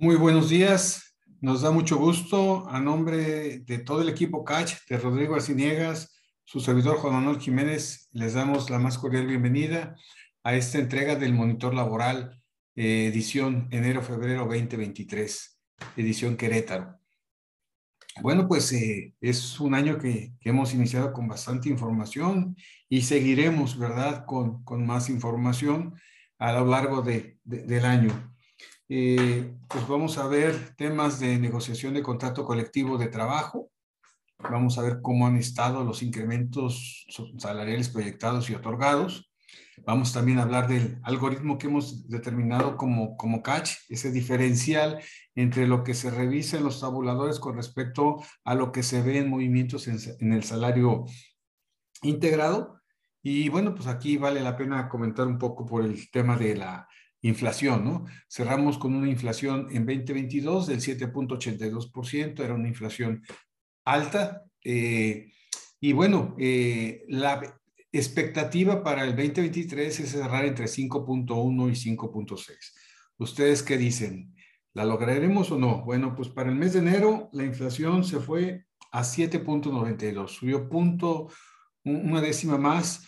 Muy buenos días. Nos da mucho gusto, a nombre de todo el equipo CACH, de Rodrigo Arciniegas, su servidor Juan Manuel Jiménez, les damos la más cordial bienvenida a esta entrega del Monitor Laboral, eh, edición enero-febrero 2023, edición Querétaro. Bueno, pues eh, es un año que, hemos iniciado con bastante información y seguiremos, ¿verdad?, con, con más información a lo largo de, del año. Eh, pues vamos a ver temas de negociación de contrato colectivo de trabajo. Vamos a ver cómo han estado los incrementos salariales proyectados y otorgados. Vamos también a hablar del algoritmo que hemos determinado como, como catch, ese diferencial entre lo que se revisa en los tabuladores con respecto a lo que se ve en movimientos en, en el salario integrado. Y bueno, pues aquí vale la pena comentar un poco por el tema de la inflación, ¿no? Cerramos con una inflación en 2022 del 7.82%, era una inflación alta. Eh, y bueno, eh, la expectativa para el 2023 es cerrar entre 5.1 y 5.6. ¿Ustedes qué dicen? ¿La lograremos o no? Bueno, pues para el mes de enero la inflación se fue a 7.92, subió punto, una décima más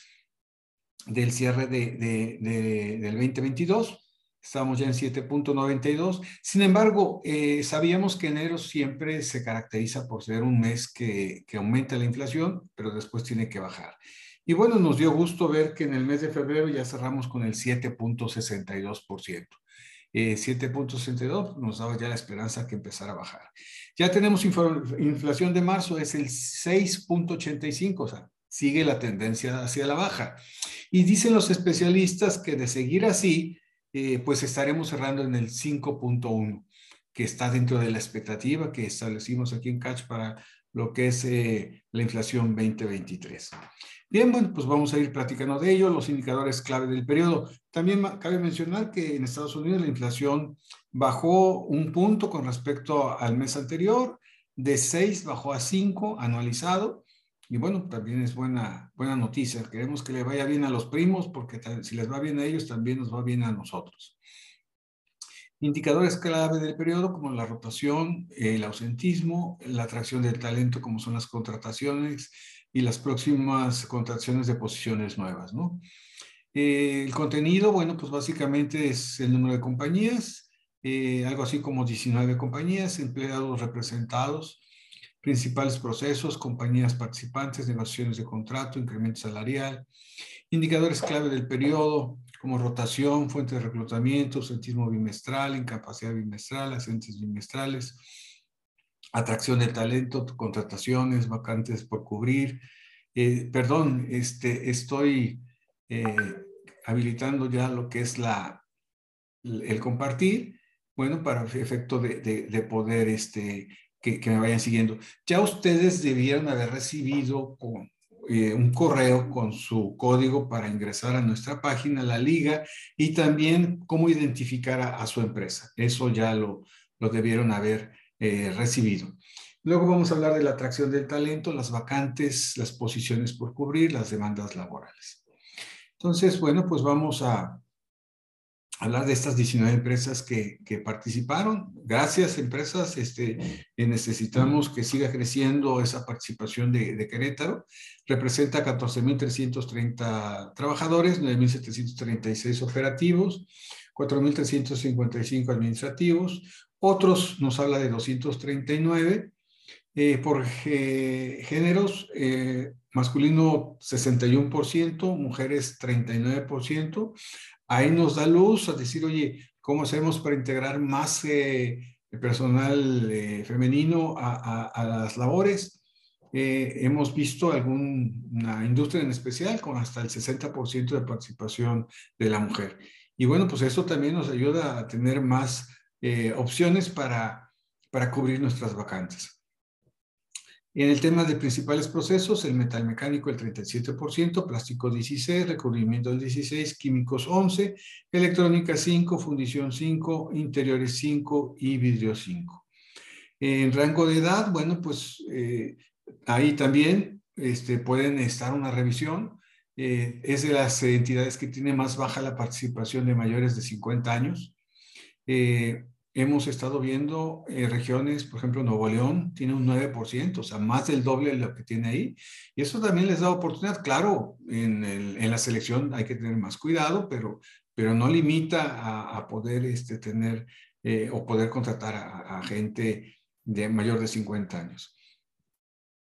del cierre de, del 2022. Estamos ya en 7.92. Sin embargo, eh, sabíamos que enero siempre se caracteriza por ser un mes que, que aumenta la inflación, pero después tiene que bajar. Y bueno, nos dio gusto ver que en el mes de febrero ya cerramos con el 7.62%. Eh, 7.62 nos daba ya la esperanza que empezara a bajar. Ya tenemos inflación de marzo, es el 6.85, o sea, sigue la tendencia hacia la baja. Y dicen los especialistas que de seguir así, eh, pues estaremos cerrando en el 5.1, que está dentro de la expectativa que establecimos aquí en Catch para lo que es eh, la inflación 2023. Bien, bueno, pues vamos a ir platicando de ello, los indicadores clave del periodo. También cabe mencionar que en Estados Unidos la inflación bajó un punto con respecto al mes anterior, de 6 bajó a 5 anualizado, y bueno, también es buena, buena noticia. Queremos que le vaya bien a los primos porque si les va bien a ellos, también nos va bien a nosotros. Indicadores clave del periodo como la rotación, el ausentismo, la atracción del talento como son las contrataciones y las próximas contrataciones de posiciones nuevas, ¿no? Eh, el contenido, bueno, pues básicamente es el número de compañías, eh, algo así como 19 compañías, empleados representados, principales procesos, compañías participantes, negociaciones de contrato, incremento salarial, indicadores clave del periodo, como rotación, fuente de reclutamiento, ausentismo bimestral, incapacidad bimestral, ascentes bimestrales, atracción de talento, contrataciones, vacantes por cubrir. Eh, perdón, este, estoy eh, habilitando ya lo que es la, el compartir, bueno, para efecto de, de, de poder este, que, me vayan siguiendo. Ya ustedes debieron haber recibido con, eh, un correo con su código para ingresar a nuestra página, la liga, y también cómo identificar a, su empresa. Eso ya lo, lo debieron haber eh, recibido. Luego vamos a hablar de la atracción del talento, las vacantes, las posiciones por cubrir, las demandas laborales. Entonces, bueno, pues vamos a, hablar de estas 19 empresas que, participaron. Gracias, empresas. Este, eh, necesitamos que siga creciendo esa participación de, de Querétaro. Representa 14.330 trabajadores, 9.736 operativos, 4.355 administrativos. Otros nos habla de 239. Eh, por géneros, eh, masculino 61%, mujeres 39%, ahí nos da luz a decir, oye, ¿cómo hacemos para integrar más eh, personal eh, femenino a, las labores? Eh, hemos visto alguna industria en especial con hasta el 60% de participación de la mujer. Y bueno, pues eso también nos ayuda a tener más opciones para, para cubrir nuestras vacantes. En el tema de principales procesos, el metal mecánico el 37%, plástico 16, recubrimiento el 16, químicos 11, electrónica 5, fundición 5, interiores 5 y vidrio 5. En rango de edad, bueno, pues eh, ahí también este, pueden estar una revisión. Eh, es de las entidades que tiene más baja la participación de mayores de 50 años. Eh, hemos estado viendo eh, regiones, por ejemplo, Nuevo León tiene un 9%, o sea, más del doble de lo que tiene ahí. Y eso también les da oportunidad. Claro, en, la selección hay que tener más cuidado, pero, no limita a, a poder este, tener eh, o poder contratar a, a, gente de mayor de 50 años.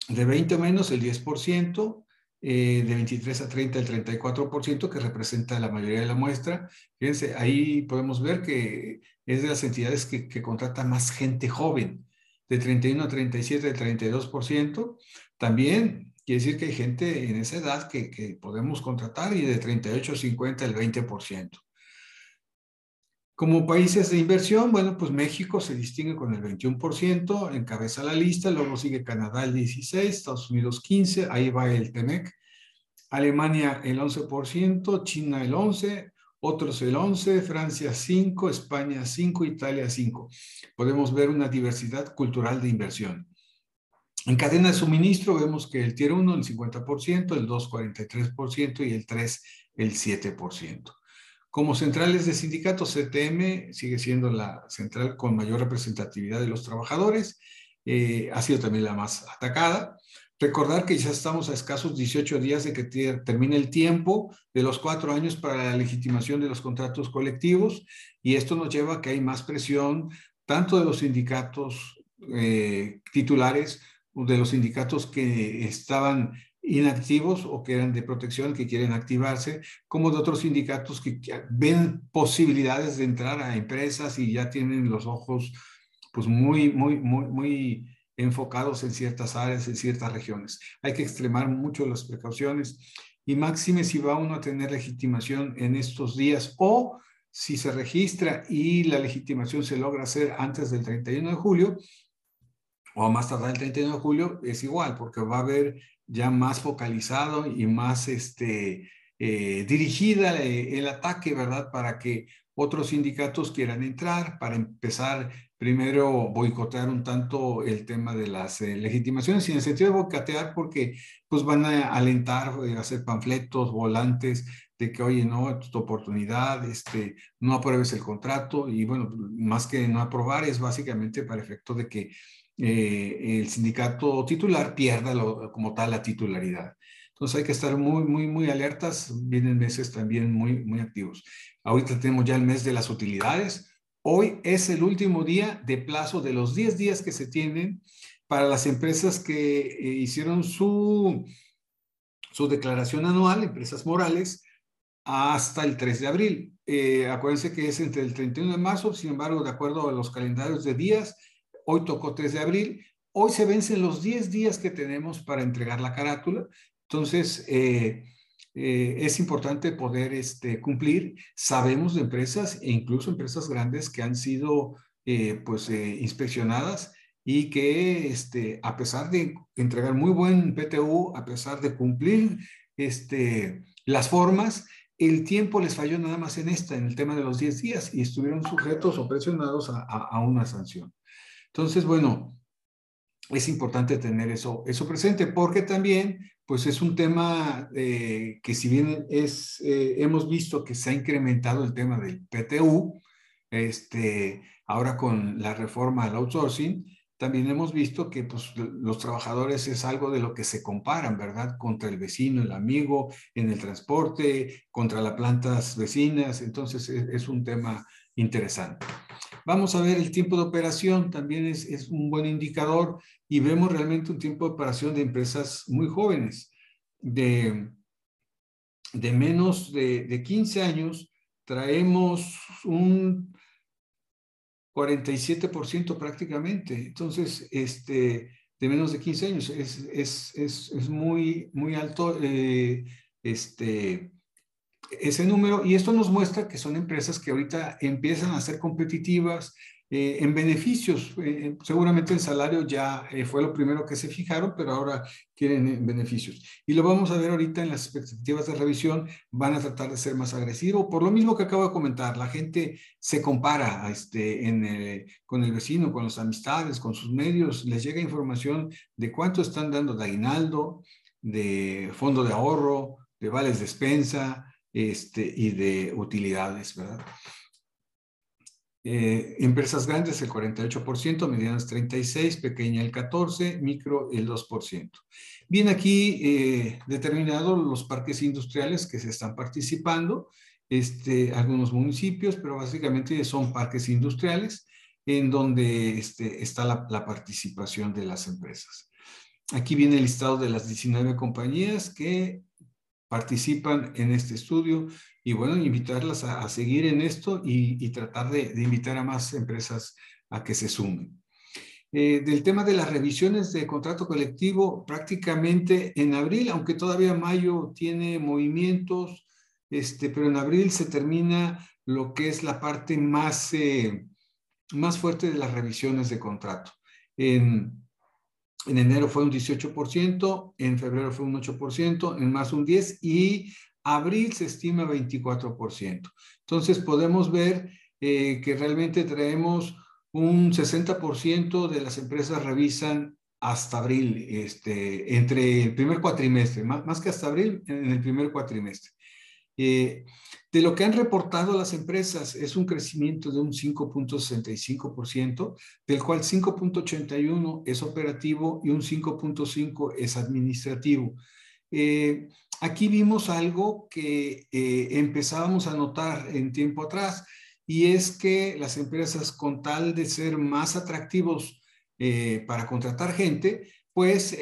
De 20 o menos, el 10%. Eh, de 23 a 30, el 34%, que representa la mayoría de la muestra. Fíjense, ahí podemos ver que es de las entidades que, que contrata más gente joven, de 31 a 37, el 32%. También quiere decir que hay gente en esa edad que, que podemos contratar y de 38 a 50, el 20%. Como países de inversión, bueno, pues México se distingue con el 21%, encabeza la lista, luego sigue Canadá el 16%, Estados Unidos 15%, ahí va el TEMEC, Alemania el 11%, China el 11%, otros el 11, Francia 5, España 5, Italia 5. Podemos ver una diversidad cultural de inversión. En cadena de suministro vemos que el tier 1 el 50%, el 2 43% y el 3 el 7%. Como centrales de sindicatos, CTM sigue siendo la central con mayor representatividad de los trabajadores, eh, ha sido también la más atacada. Recordar que ya estamos a escasos 18 días de que termine el tiempo de los cuatro años para la legitimación de los contratos colectivos y esto nos lleva a que hay más presión tanto de los sindicatos eh, titulares, de los sindicatos que estaban inactivos o que eran de protección, que quieren activarse, como de otros sindicatos que ven posibilidades de entrar a empresas y ya tienen los ojos pues muy, muy, muy, muy enfocados en ciertas áreas, en ciertas regiones. Hay que extremar mucho las precauciones y máxime si va uno a tener legitimación en estos días o si se registra y la legitimación se logra hacer antes del 31 de julio o a más tardar el 31 de julio, es igual, porque va a haber ya más focalizado y más este, eh, dirigida eh, el ataque, ¿verdad? Para que otros sindicatos quieran entrar, para empezar primero boicotear un tanto el tema de las eh, legitimaciones, y en el sentido de boicotear porque pues van a alentar, a eh, hacer panfletos, volantes, de que, oye, no, tu oportunidad, este, no apruebes el contrato, y bueno, más que no aprobar es básicamente para efecto de que eh, el sindicato titular pierda como tal la titularidad. Entonces hay que estar muy, muy, muy alertas, vienen meses también muy, muy activos. Ahorita tenemos ya el mes de las utilidades, Hoy es el último día de plazo de los 10 días que se tienen para las empresas que eh, hicieron su, su declaración anual, empresas morales, hasta el 3 de abril. Eh, acuérdense que es entre el 31 de marzo, sin embargo, de acuerdo a los calendarios de días, hoy tocó 3 de abril. Hoy se vencen los 10 días que tenemos para entregar la carátula. Entonces, eh, eh, es importante poder este, cumplir. Sabemos de empresas e incluso empresas grandes que han sido eh, pues, inspeccionadas y que este, a pesar de entregar muy buen PTU, a pesar de cumplir este, las formas, el tiempo les falló nada más en esta, en el tema de los 10 días, y estuvieron sujetos o presionados a una sanción. Entonces, bueno, es importante tener eso, eso presente, porque también pues es un tema eh, que si bien es, eh, hemos visto que se ha incrementado el tema del PTU, este, ahora con la reforma al outsourcing, también hemos visto que pues, los trabajadores es algo de lo que se comparan, ¿verdad? Contra el vecino, el amigo, en el transporte, contra las plantas vecinas, entonces es, es un tema interesante. Vamos a ver el tiempo de operación, también es, es, un buen indicador y vemos realmente un tiempo de operación de empresas muy jóvenes, de, de menos de, de 15 años, traemos un 47% prácticamente. Entonces, este, de menos de 15 años, es, es, es, es muy, muy alto eh, este, ese número y esto nos muestra que son empresas que ahorita empiezan a ser competitivas eh, en beneficios. Eh, seguramente el salario ya eh, fue lo primero que se fijaron, pero ahora quieren beneficios. Y lo vamos a ver ahorita en las expectativas de revisión, van a tratar de ser más agresivos. Por lo mismo que acabo de comentar, la gente se compara este, en, con el vecino, con las amistades, con sus medios, les llega información de cuánto están dando de aguinaldo, de fondo de ahorro, de vales de despensa, este, y de utilidades, ¿verdad? Eh, empresas grandes el 48%, medianas 36%, pequeña el 14%, micro el 2%. Bien aquí eh, determinados los parques industriales que se están participando, este, algunos municipios, pero básicamente son parques industriales en donde este, está la, la participación de las empresas. Aquí viene el listado de las 19 compañías que participan en este estudio y bueno, invitarlas a, seguir en esto y, tratar de, invitar a más empresas a que se sumen. Eh, del tema de las revisiones de contrato colectivo, prácticamente en abril, aunque todavía mayo tiene movimientos, este, pero en abril se termina lo que es la parte más, eh, más fuerte de las revisiones de contrato. En, en enero fue un 18%, en febrero fue un 8%, en marzo un 10% y abril se estima 24%. Entonces podemos ver eh, que realmente traemos un 60% de las empresas revisan hasta abril, este, entre el primer cuatrimestre, más, más que hasta abril, en el primer cuatrimestre. Eh, de lo que han reportado las empresas es un crecimiento de un 5.65%, del cual 5.81 es operativo y un 5.5 es administrativo. Eh, aquí vimos algo que eh, empezábamos a notar en tiempo atrás y es que las empresas con tal de ser más atractivos para contratar gente, pues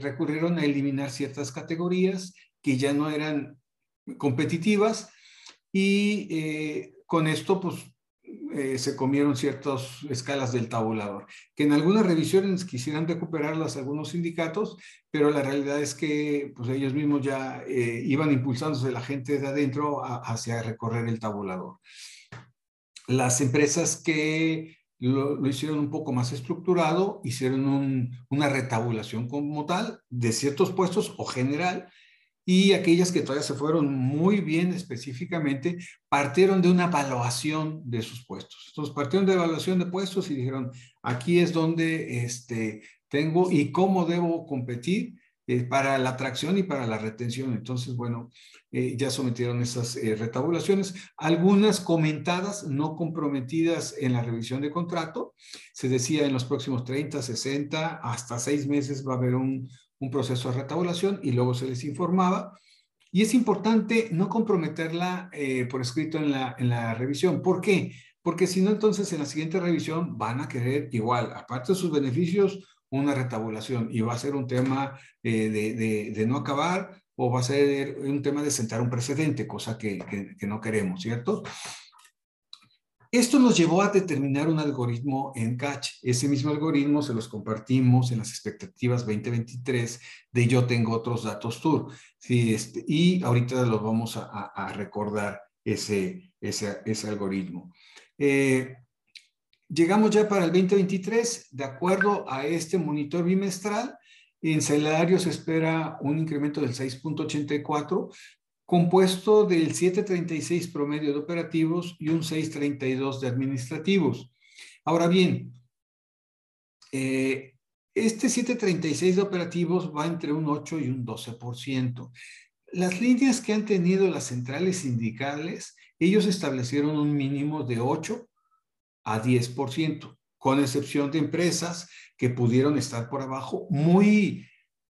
recurrieron a eliminar ciertas categorías que ya no eran competitivas y eh, con esto pues eh, se comieron ciertas escalas del tabulador, que en algunas revisiones quisieran recuperarlas algunos sindicatos, pero la realidad es que pues ellos mismos ya eh, iban impulsándose la gente de adentro hacia recorrer el tabulador. Las empresas que lo, hicieron un poco más estructurado, hicieron una retabulación como tal de ciertos puestos o general, y aquellas que todavía se fueron muy bien específicamente, partieron de una evaluación de sus puestos. Entonces, partieron de evaluación de puestos y dijeron, aquí es donde este, tengo y cómo debo competir eh, para la atracción y para la retención. Entonces, bueno, eh, ya sometieron esas eh, retabulaciones, algunas comentadas, no comprometidas en la revisión de contrato. Se decía en los próximos 30, 60, hasta seis meses va a haber un, un proceso de retabulación y luego se les informaba. Y es importante no comprometerla eh, por escrito en la, en la revisión. ¿Por qué? Porque si no, entonces en la siguiente revisión van a querer igual, aparte de sus beneficios, una retabulación y va a ser un tema eh, de, de, no acabar o va a ser un tema de sentar un precedente, cosa que, que, que no queremos, ¿cierto? Esto nos llevó a determinar un algoritmo en Catch. Ese mismo algoritmo se los compartimos en las expectativas 2023 de Yo tengo otros datos tour. Sí, este, y ahorita los vamos a, recordar ese, ese, ese algoritmo. Eh, llegamos ya para el 2023, de acuerdo a este monitor bimestral, en salario se espera un incremento del 6.84, compuesto del 736 promedio de operativos y un 632 de administrativos. Ahora bien, eh, este 736 de operativos va entre un 8 y un 12%. Las líneas que han tenido las centrales sindicales, ellos establecieron un mínimo de 8 a 10%, con excepción de empresas que pudieron estar por abajo muy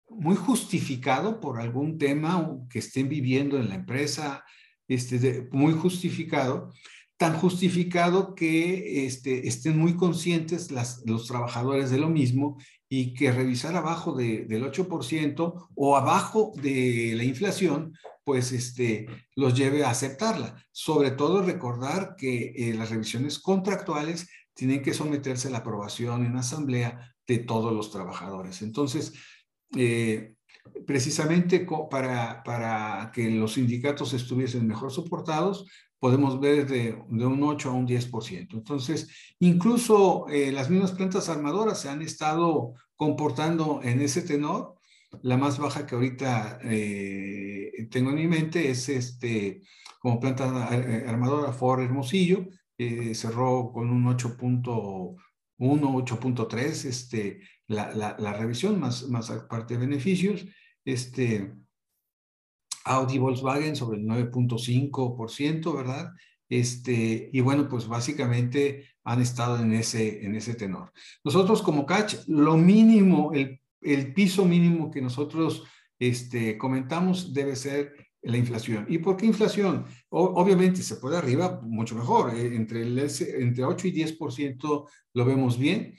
muy justificado por algún tema que estén viviendo en la empresa, este, muy justificado, tan justificado que este, estén muy conscientes los trabajadores de lo mismo y que revisar abajo del 8% o abajo de la inflación, pues este, los lleve a aceptarla. Sobre todo recordar que eh, las revisiones contractuales tienen que someterse a la aprobación en asamblea de todos los trabajadores. Entonces, eh, precisamente para, para, que los sindicatos estuviesen mejor soportados, podemos ver de, de un 8 a un 10%. Entonces, incluso eh, las mismas plantas armadoras se han estado comportando en ese tenor. La más baja que ahorita eh, tengo en mi mente es este, como planta armadora Ford Hermosillo, cerró con un 8.1, 8.3, este, la, la, revisión, más, más aparte de beneficios. Este, Audi Volkswagen sobre el 9.5%, ¿verdad? Este, y bueno, pues básicamente han estado en ese, en ese tenor. Nosotros como CACH, lo mínimo, el, el piso mínimo que nosotros este, comentamos debe ser la inflación. ¿Y por qué inflación? obviamente se puede arriba, mucho mejor. Eh, entre, el, entre 8 y 10% lo vemos bien.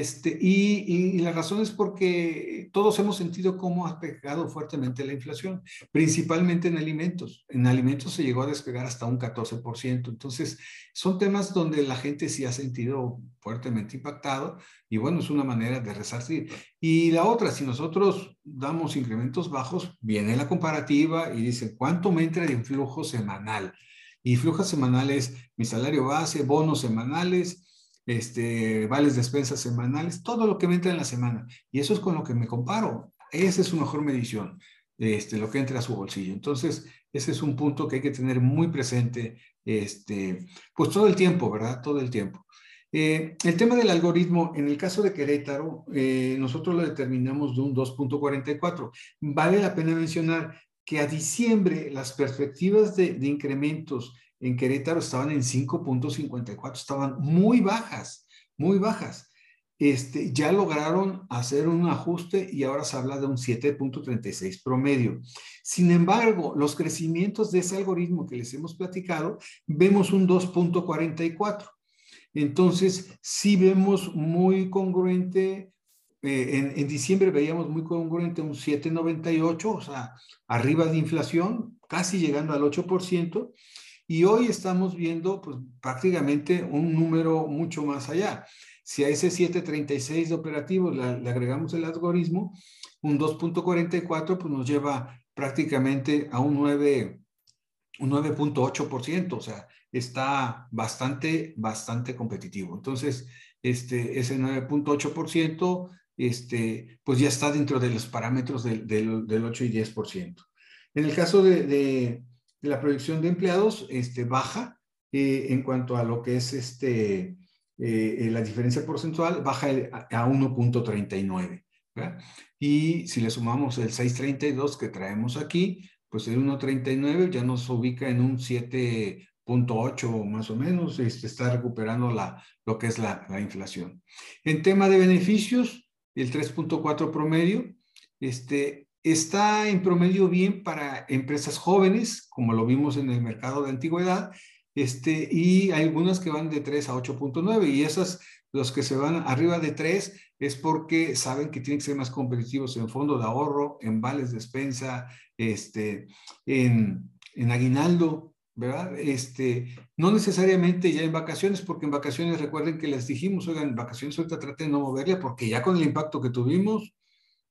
Este, y, la razón es porque todos hemos sentido cómo ha pegado fuertemente la inflación, principalmente en alimentos. En alimentos se llegó a despegar hasta un 14%. Entonces, son temas donde la gente sí ha sentido fuertemente impactado y bueno, es una manera de resarcir. Y la otra, si nosotros damos incrementos bajos, viene la comparativa y dice, ¿cuánto me entra de flujo semanal? Y flujo semanal es mi salario base, bonos semanales, este, vales despensas semanales, todo lo que me entra en la semana. Y eso es con lo que me comparo. Esa es su mejor medición, este, lo que entra a su bolsillo. Entonces, ese es un punto que hay que tener muy presente, este, pues todo el tiempo, ¿verdad? Todo el tiempo. Eh, el tema del algoritmo, en el caso de Querétaro, eh, nosotros lo determinamos de un 2.44. Vale la pena mencionar que a diciembre las perspectivas de, de incrementos en Querétaro estaban en 5.54, estaban muy bajas, muy bajas. Este, ya lograron hacer un ajuste y ahora se habla de un 7.36 promedio. Sin embargo, los crecimientos de ese algoritmo que les hemos platicado, vemos un 2.44. Entonces, sí vemos muy congruente, eh, en, en, diciembre veíamos muy congruente un 7.98, o sea, arriba de inflación, casi llegando al 8%, y hoy estamos viendo pues, prácticamente un número mucho más allá. Si a ese 736 de operativos le, agregamos el algoritmo, un 2.44 pues nos lleva prácticamente a un 9 un 9.8%, o sea, está bastante, bastante competitivo. Entonces, este, ese 9.8%, este, pues ya está dentro de los parámetros del, del, 8 y 10%. En el caso de, la proyección de empleados este, baja eh, en cuanto a lo que es este, eh, la diferencia porcentual, baja a 1.39. Y si le sumamos el 6.32 que traemos aquí, pues el 1.39 ya nos ubica en un 7.8 más o menos, este, está recuperando la, lo que es la inflación. En tema de beneficios, el 3.4 promedio, este, está en promedio bien para empresas jóvenes, como lo vimos en el mercado de antigüedad, este, y hay algunas que van de 3 a 8.9 y esas, los que se van arriba de 3 es porque saben que tienen que ser más competitivos en fondo de ahorro, en vales de despensa, este, en, en aguinaldo, ¿verdad? Este, no necesariamente ya en vacaciones, porque en vacaciones recuerden que les dijimos, oigan, en vacaciones ahorita traten de no moverle, porque ya con el impacto que tuvimos,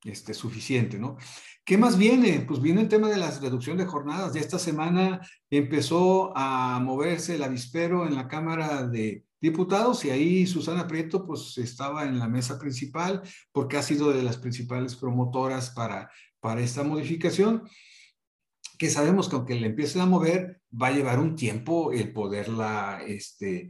este, suficiente, ¿no? ¿Qué más viene? Pues viene el tema de la reducción de jornadas. Ya esta semana empezó a moverse el avispero en la Cámara de Diputados y ahí Susana Prieto pues estaba en la mesa principal porque ha sido de las principales promotoras para, para esta modificación que sabemos que aunque le empiecen a mover, va a llevar un tiempo el poderla este,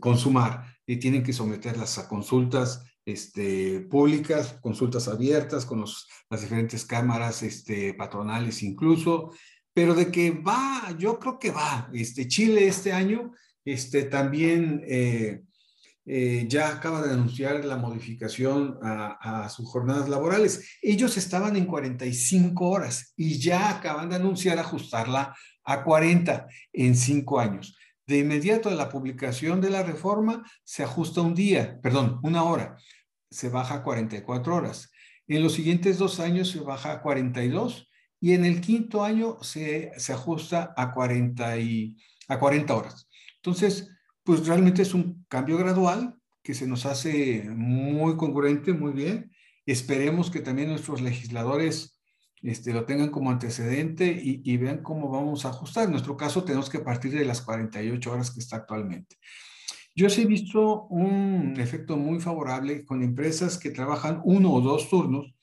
consumar y tienen que someterlas a consultas este, públicas, consultas abiertas con las diferentes cámaras este, patronales incluso, pero de que va, yo creo que va. Este, Chile este año este, también eh, eh, ya acaba de anunciar la modificación a, a, sus jornadas laborales. Ellos estaban en 45 horas y ya acaban de anunciar ajustarla a 40 en cinco años. De inmediato a la publicación de la reforma se ajusta un día, perdón, una hora, se baja a 44 horas. En los siguientes dos años se baja a 42 y en el quinto año se, se ajusta a 40, y, a 40 horas. Entonces, pues realmente es un cambio gradual que se nos hace muy congruente, muy bien. Esperemos que también nuestros legisladores este, lo tengan como antecedente y, vean cómo vamos a ajustar. En nuestro caso tenemos que partir de las 48 horas que está actualmente. Yo sí he visto un efecto muy favorable con empresas que trabajan uno o dos turnos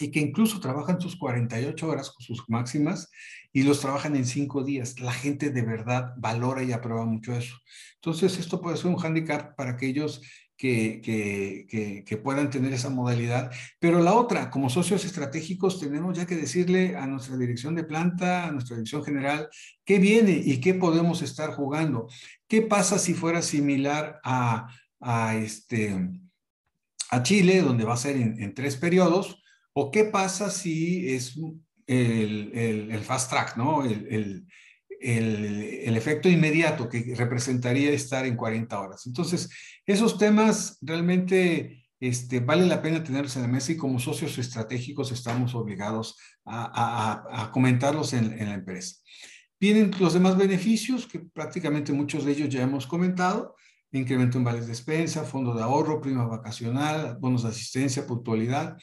y que incluso trabajan sus 48 horas con sus máximas y los trabajan en cinco días. La gente de verdad valora y aprueba mucho eso. Entonces, esto puede ser un hándicap para aquellos que, puedan tener esa modalidad. Pero la otra, como socios estratégicos, tenemos ya que decirle a nuestra dirección de planta, a nuestra dirección general, qué viene y qué podemos estar jugando. ¿Qué pasa si fuera similar a, a, este, a Chile, donde va a ser en, tres periodos? ¿O qué pasa si es el, el, fast track, ¿no? el, el, efecto inmediato que representaría estar en 40 horas. Entonces, esos temas realmente este, vale la pena tenerlos en la mesa y como socios estratégicos estamos obligados a, comentarlos en, la empresa. Vienen los demás beneficios, que prácticamente muchos de ellos ya hemos comentado, incremento en vales de despensa, fondo de ahorro, prima vacacional, bonos de asistencia, puntualidad.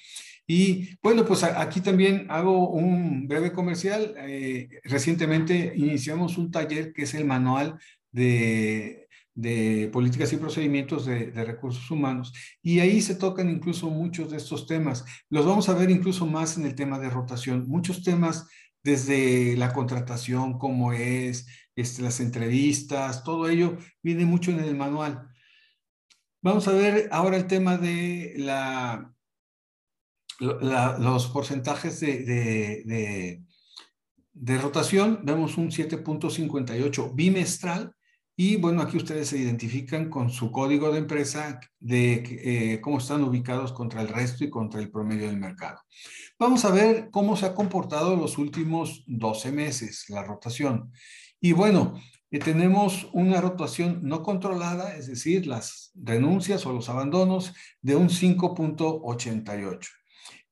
Y bueno, pues aquí también hago un breve comercial. Eh, recientemente iniciamos un taller que es el manual de, de políticas y procedimientos de, de, recursos humanos. Y ahí se tocan incluso muchos de estos temas. Los vamos a ver incluso más en el tema de rotación. Muchos temas desde la contratación, cómo es, este, las entrevistas, todo ello viene mucho en el manual. Vamos a ver ahora el tema de los porcentajes de, de, rotación, vemos un 7.58 bimestral y bueno, aquí ustedes se identifican con su código de empresa de eh, cómo están ubicados contra el resto y contra el promedio del mercado. Vamos a ver cómo se ha comportado los últimos 12 meses la rotación. Y bueno, eh, tenemos una rotación no controlada, es decir, las renuncias o los abandonos de un 5.88.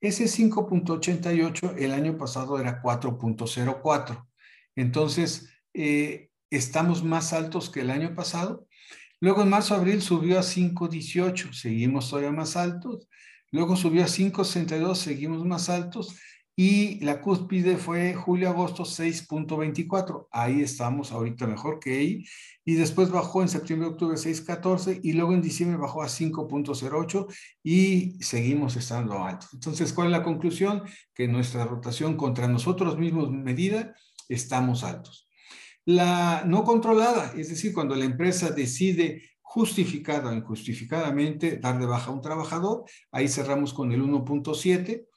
Ese 5.88 el año pasado era 4.04. Entonces, eh, estamos más altos que el año pasado. Luego en marzo-abril subió a 5.18, seguimos todavía más altos. Luego subió a 5.62, seguimos más altos y la cúspide fue julio-agosto 6.24. Ahí estamos ahorita mejor que ahí. Y después bajó en septiembre-octubre 6.14 y luego en diciembre bajó a 5.08 y seguimos estando altos. Entonces, ¿cuál es la conclusión? Que nuestra rotación contra nosotros mismos medida, estamos altos. La no controlada, es decir, cuando la empresa decide justificada o injustificadamente dar de baja a un trabajador, ahí cerramos con el 1.7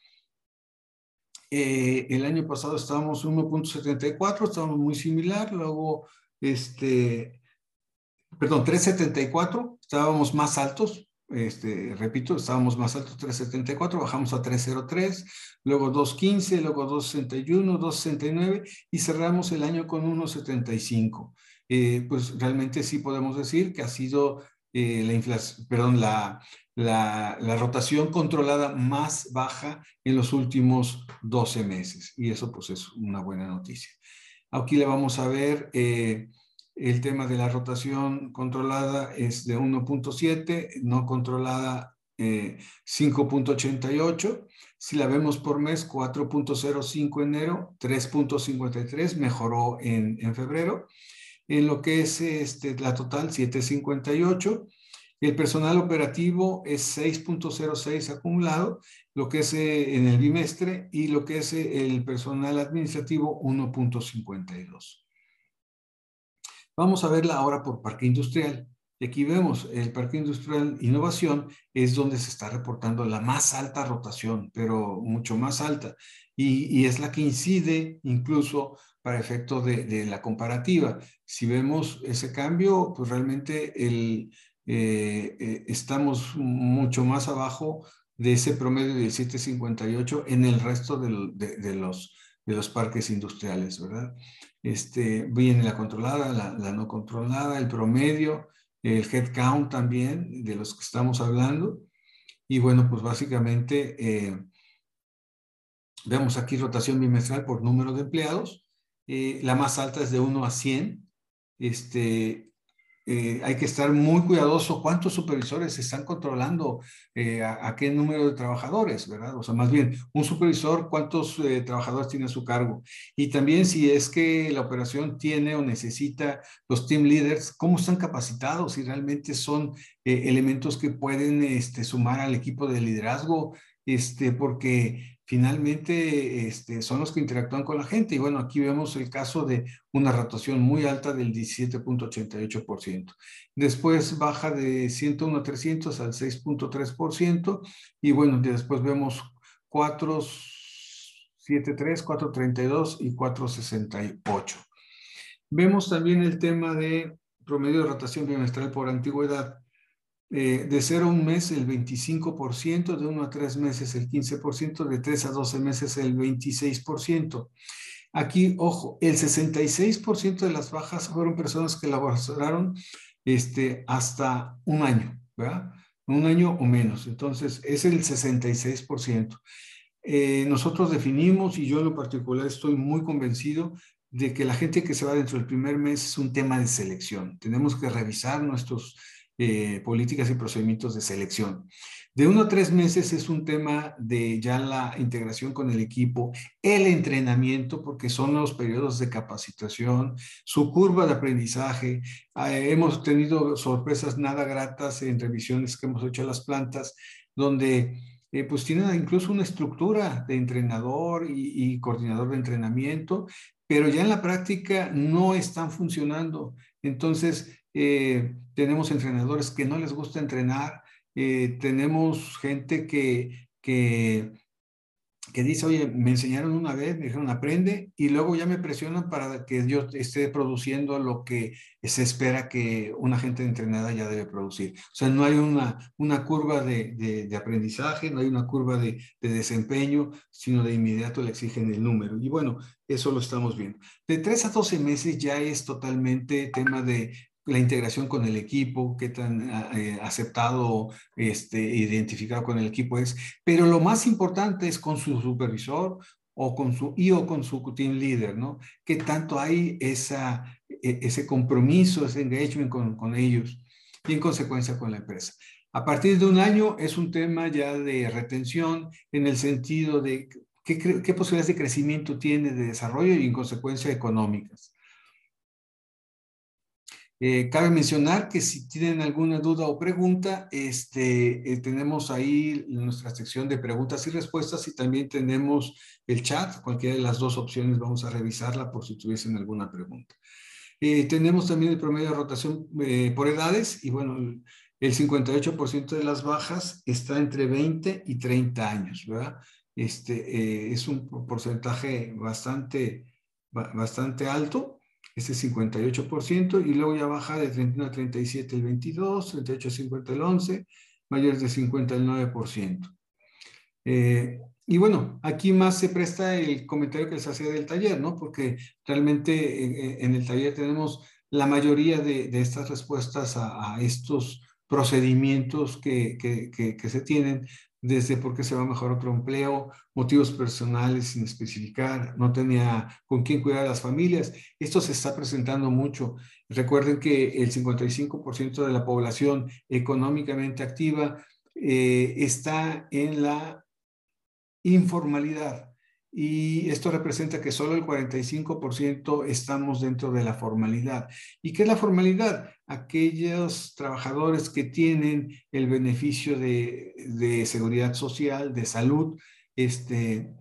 eh, el año pasado estábamos 1.74, estábamos muy similar, luego, este, perdón, 3.74, estábamos más altos, este, repito, estábamos más altos 3.74, bajamos a 3.03, luego 2.15, luego 2.61, 2.69 y cerramos el año con 1.75. Eh, pues realmente sí podemos decir que ha sido eh, la inflación, perdón, la, la, rotación controlada más baja en los últimos 12 meses. Y eso pues es una buena noticia. Aquí le vamos a ver eh, el tema de la rotación controlada es de 1.7, no controlada 5.88. Eh, si la vemos por mes, 4.05 enero, 3.53, mejoró en, en febrero. En lo que es este, la total, 758. El personal operativo es 6.06 acumulado, lo que es eh, en el bimestre, y lo que es eh, el personal administrativo 1.52. Vamos a verla ahora por parque industrial. Y aquí vemos el parque industrial innovación es donde se está reportando la más alta rotación, pero mucho más alta. Y, es la que incide incluso para efecto de, de, la comparativa. Si vemos ese cambio, pues realmente eh, eh, estamos mucho más abajo de ese promedio de 7.58 en el resto de, los, de los parques industriales, ¿verdad? Este, viene la controlada, la, no controlada, el promedio, el headcount también, de los que estamos hablando. Y bueno, pues básicamente eh, vemos aquí rotación bimestral por número de empleados. la más alta es de 1 a 100. Este, eh, hay que estar muy cuidadoso cuántos supervisores están controlando eh, a, qué número de trabajadores, ¿verdad? O sea, más bien, un supervisor, cuántos eh, trabajadores tiene a su cargo. Y también si es que la operación tiene o necesita los team leaders, cómo están capacitados y realmente son elementos que pueden este, sumar al equipo de liderazgo, este, porque finalmente este, son los que interactúan con la gente. Y bueno, aquí vemos el caso de una rotación muy alta del 17.88%. Después baja de 101 a 300 al 6.3%. Y bueno, después vemos 473, 432 y 468. Vemos también el tema de promedio de rotación bimestral por antigüedad. Eh, de 0 a un mes el 25%, de 1 a 3 meses el 15%, de 3 a 12 meses el 26%. Aquí, ojo, el 66% de las bajas fueron personas que laboraron este, hasta un año, ¿verdad? Un año o menos. Entonces, es el 66%. Eh, nosotros definimos, y yo en lo particular estoy muy convencido de que la gente que se va dentro del primer mes es un tema de selección. Tenemos que revisar nuestras eh, políticas y procedimientos de selección. De uno a tres meses es un tema de ya la integración con el equipo, el entrenamiento, porque son los periodos de capacitación, su curva de aprendizaje. Ah, hemos tenido sorpresas nada gratas en revisiones que hemos hecho a las plantas, donde eh, pues tienen incluso una estructura de entrenador y, coordinador de entrenamiento, pero ya en la práctica no están funcionando. Entonces, eh, tenemos entrenadores que no les gusta entrenar, eh, tenemos gente que, que que dice, oye, me enseñaron una vez, me dijeron, aprende, y luego ya me presionan para que yo esté produciendo lo que se espera que una gente entrenada ya debe producir. O sea, no hay una, una curva de, de, aprendizaje, no hay una curva de, de, desempeño, sino de inmediato le exigen el número. Y bueno, eso lo estamos viendo. De 3 a 12 meses ya es totalmente tema de la integración con el equipo, qué tan ah, eh, aceptado, este, identificado con el equipo es, pero lo más importante es con su supervisor o con su y o con su team leader, ¿no? ¿Qué tanto hay esa, e, ese compromiso, ese engagement con, con ellos y en consecuencia con la empresa? A partir de un año es un tema ya de retención en el sentido de qué, qué posibilidades de crecimiento tiene, de desarrollo y en consecuencia económicas. Eh, cabe mencionar que si tienen alguna duda o pregunta, este, eh, tenemos ahí nuestra sección de preguntas y respuestas y también tenemos el chat. Cualquiera de las dos opciones vamos a revisarla por si tuviesen alguna pregunta. Eh, tenemos también el promedio de rotación por edades y bueno, el 58% de las bajas está entre 20 y 30 años, ¿verdad? Este, es un porcentaje bastante, bastante alto ese 58%, y luego ya baja de 31 a 37 el 22, 38 a 50 el 11, mayores de 50 el 9%. Eh, y bueno, aquí más se presta el comentario que les hacía del taller, ¿no? Porque realmente en, el taller tenemos la mayoría de, de estas respuestas a, a, estos procedimientos que, que, que, que se tienen desde por qué se va mejor otro empleo, motivos personales sin especificar, no tenía con quién cuidar a las familias. Esto se está presentando mucho. Recuerden que el 55% de la población económicamente activa eh, está en la informalidad y esto representa que solo el 45% estamos dentro de la formalidad. ¿Y qué es la formalidad? Aquellos trabajadores que tienen el beneficio de, seguridad social, de salud, este,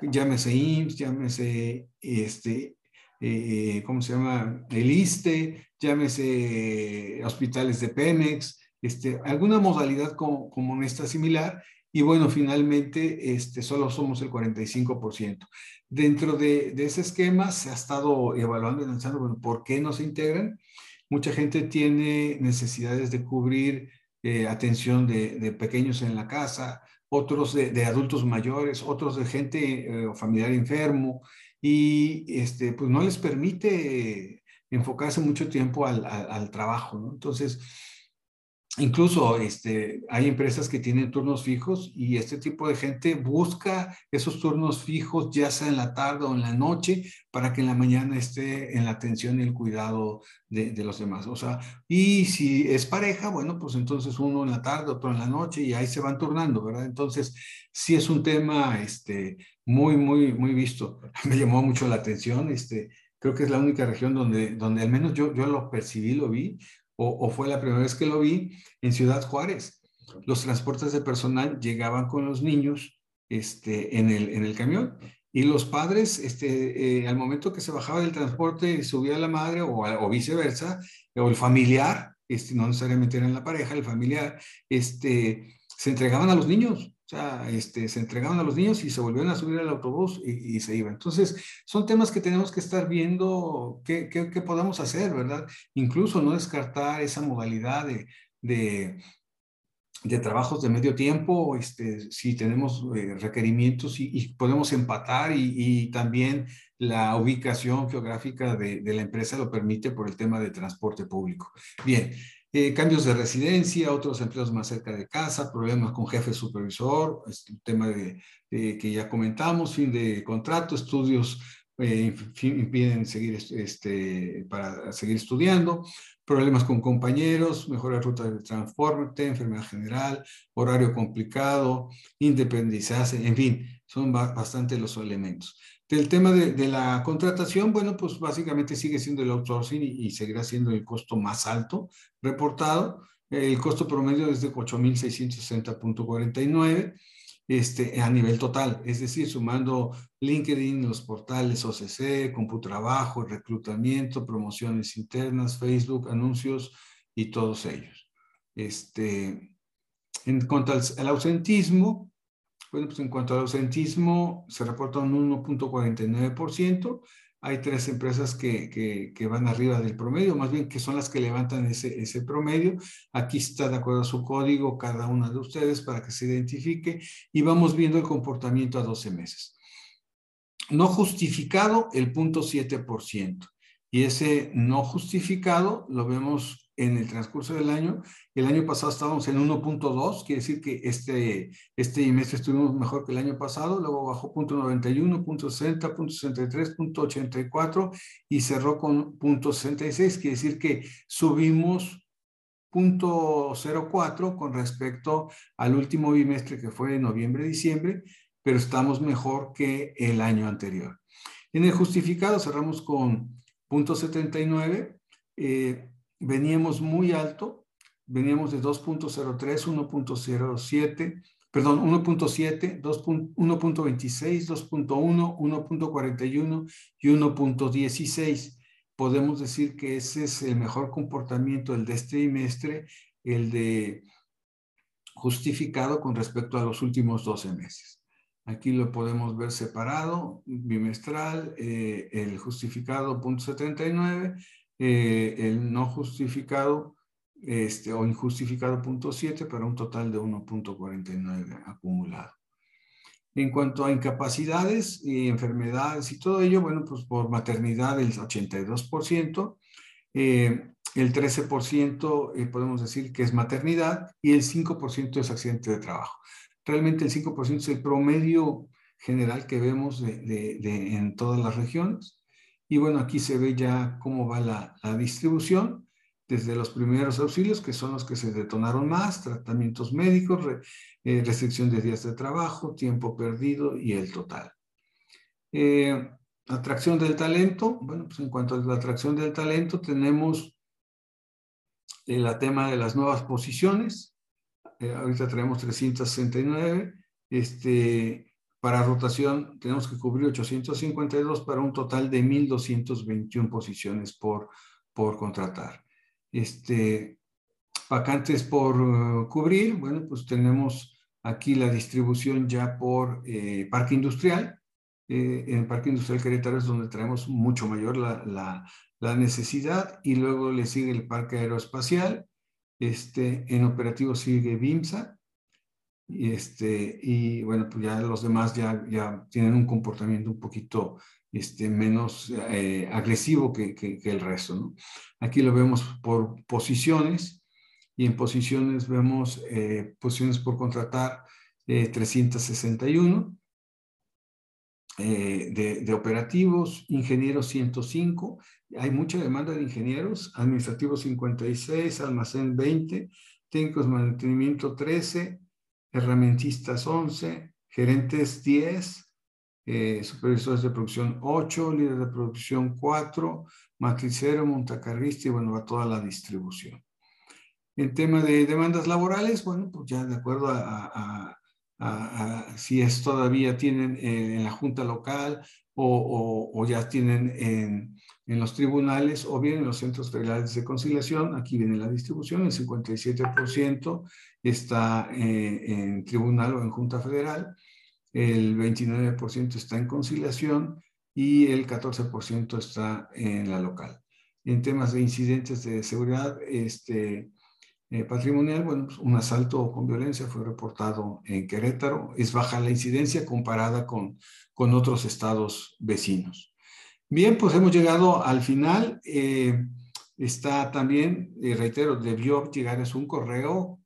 llámese IMSS, llámese, este, eh, ¿cómo se llama? El ISTE, llámese hospitales de Pemex, este, alguna modalidad como, como esta similar, y bueno, finalmente este, solo somos el 45%. Dentro de, ese esquema se ha estado evaluando y pensando, bueno, ¿por qué no se integran? Mucha gente tiene necesidades de cubrir eh, atención de, pequeños en la casa, otros de, adultos mayores, otros de gente eh, familiar enfermo, y este, pues no les permite enfocarse mucho tiempo al, al, al trabajo, ¿no? Entonces, Incluso este, hay empresas que tienen turnos fijos y este tipo de gente busca esos turnos fijos ya sea en la tarde o en la noche para que en la mañana esté en la atención y el cuidado de, los demás. O sea, y si es pareja, bueno, pues entonces uno en la tarde, otro en la noche y ahí se van turnando, ¿verdad? Entonces, sí es un tema este, muy, muy, muy visto. Me llamó mucho la atención. Este, creo que es la única región donde, donde al menos yo, yo lo percibí, lo vi, o, fue la primera vez que lo vi en Ciudad Juárez. Los transportes de personal llegaban con los niños este, en, el, en el camión. Y los padres, este, eh, al momento que se bajaba del transporte, subía la madre o, o viceversa, o el familiar, este, no necesariamente era en la pareja, el familiar, este, se entregaban a los niños. O sea, este, se entregaban a los niños y se volvieron a subir al autobús y, se iban. Entonces, son temas que tenemos que estar viendo qué, qué, qué podamos hacer, ¿verdad? Incluso no descartar esa modalidad de, de, trabajos de medio tiempo, este, si tenemos eh, requerimientos y, podemos empatar y, también la ubicación geográfica de, de, la empresa lo permite por el tema de transporte público. Bien, eh, cambios de residencia, otros empleos más cerca de casa, problemas con jefe supervisor, este, el tema de, que ya comentamos, fin de contrato, estudios eh, impiden seguir este, para seguir estudiando, problemas con compañeros, mejora ruta de transporte, enfermedad general, horario complicado, independizarse, en fin, son bastante los elementos. Del tema de, la contratación, bueno, pues básicamente sigue siendo el outsourcing y, seguirá siendo el costo más alto reportado. El costo promedio es de 8.660.49 este, a nivel total, es decir, sumando LinkedIn, los portales OCC, Computrabajo, reclutamiento, promociones internas, Facebook, anuncios y todos ellos. Este, en cuanto al ausentismo, bueno, pues en cuanto al ausentismo, se reporta un 1.49%. Hay tres empresas que, que, van arriba del promedio, más bien que son las que levantan ese, ese promedio. Aquí está de acuerdo a su código cada una de ustedes para que se identifique y vamos viendo el comportamiento a 12 meses. No justificado, el 0.7%. Y ese no justificado lo vemos en el transcurso del año. El año pasado estábamos en 1.2, quiere decir que este, este mes estuvimos mejor que el año pasado, luego bajó .91, .60, .63, .84 y cerró con .66, quiere decir que subimos .04 con respecto al último bimestre que fue noviembre-diciembre, pero estamos mejor que el año anterior. En el justificado cerramos con .79, eh, veníamos muy alto, veníamos de 2.03, 1.07, perdón, 1.7, 1.26, 2.1, 1.41 y 1.16. Podemos decir que ese es el mejor comportamiento, el de este trimestre, el de justificado con respecto a los últimos 12 meses. Aquí lo podemos ver separado, bimestral, eh, el justificado 0.79 eh, el no justificado este, o injustificado punto 7 para un total de 1.49 acumulado. En cuanto a incapacidades y enfermedades y todo ello, bueno, pues por maternidad el 82%, eh, el 13% eh, podemos decir que es maternidad y el 5% es accidente de trabajo. Realmente el 5% es el promedio general que vemos de, en todas las regiones. Y bueno, aquí se ve ya cómo va la, distribución desde los primeros auxilios, que son los que se detonaron más, tratamientos médicos, eh, restricción de días de trabajo, tiempo perdido y el total. Eh, atracción del talento, bueno, pues en cuanto a la atracción del talento, tenemos el eh, tema de las nuevas posiciones. ahorita traemos 369. Este, para rotación tenemos que cubrir 852 para un total de 1.221 posiciones por, por contratar. Este, vacantes por uh, cubrir, bueno, pues tenemos aquí la distribución ya por eh, parque industrial. Eh, en el parque industrial Querétaro es donde traemos mucho mayor la, la, la, necesidad y luego le sigue el parque aeroespacial. Este, en operativo sigue BIMSA y, este, y bueno, pues ya los demás ya, ya tienen un comportamiento un poquito este, menos eh, agresivo que, que, el resto. Aquí lo vemos por posiciones y en posiciones vemos eh, posiciones por contratar 361. Eh, de, de, operativos, ingenieros 105, hay mucha demanda de ingenieros, administrativos 56, almacén 20, técnicos mantenimiento 13, herramientistas 11, gerentes 10, eh, supervisores de producción 8, líderes de producción 4, matricero, montacarrista y bueno, va toda la distribución. En tema de demandas laborales, bueno, pues ya de acuerdo a, si es todavía tienen en la junta local o, o, ya tienen en, en, los tribunales o bien en los centros federales de conciliación. Aquí viene la distribución, el 57% está eh, en tribunal o en junta federal, el 29% está en conciliación y el 14% está en la local. En temas de incidentes de seguridad, este, eh, patrimonial, bueno, pues, un asalto con violencia fue reportado en Querétaro. Es baja la incidencia comparada con, con otros estados vecinos. Bien, pues hemos llegado al final. Eh, está también, eh, reitero, debió llegar es un correo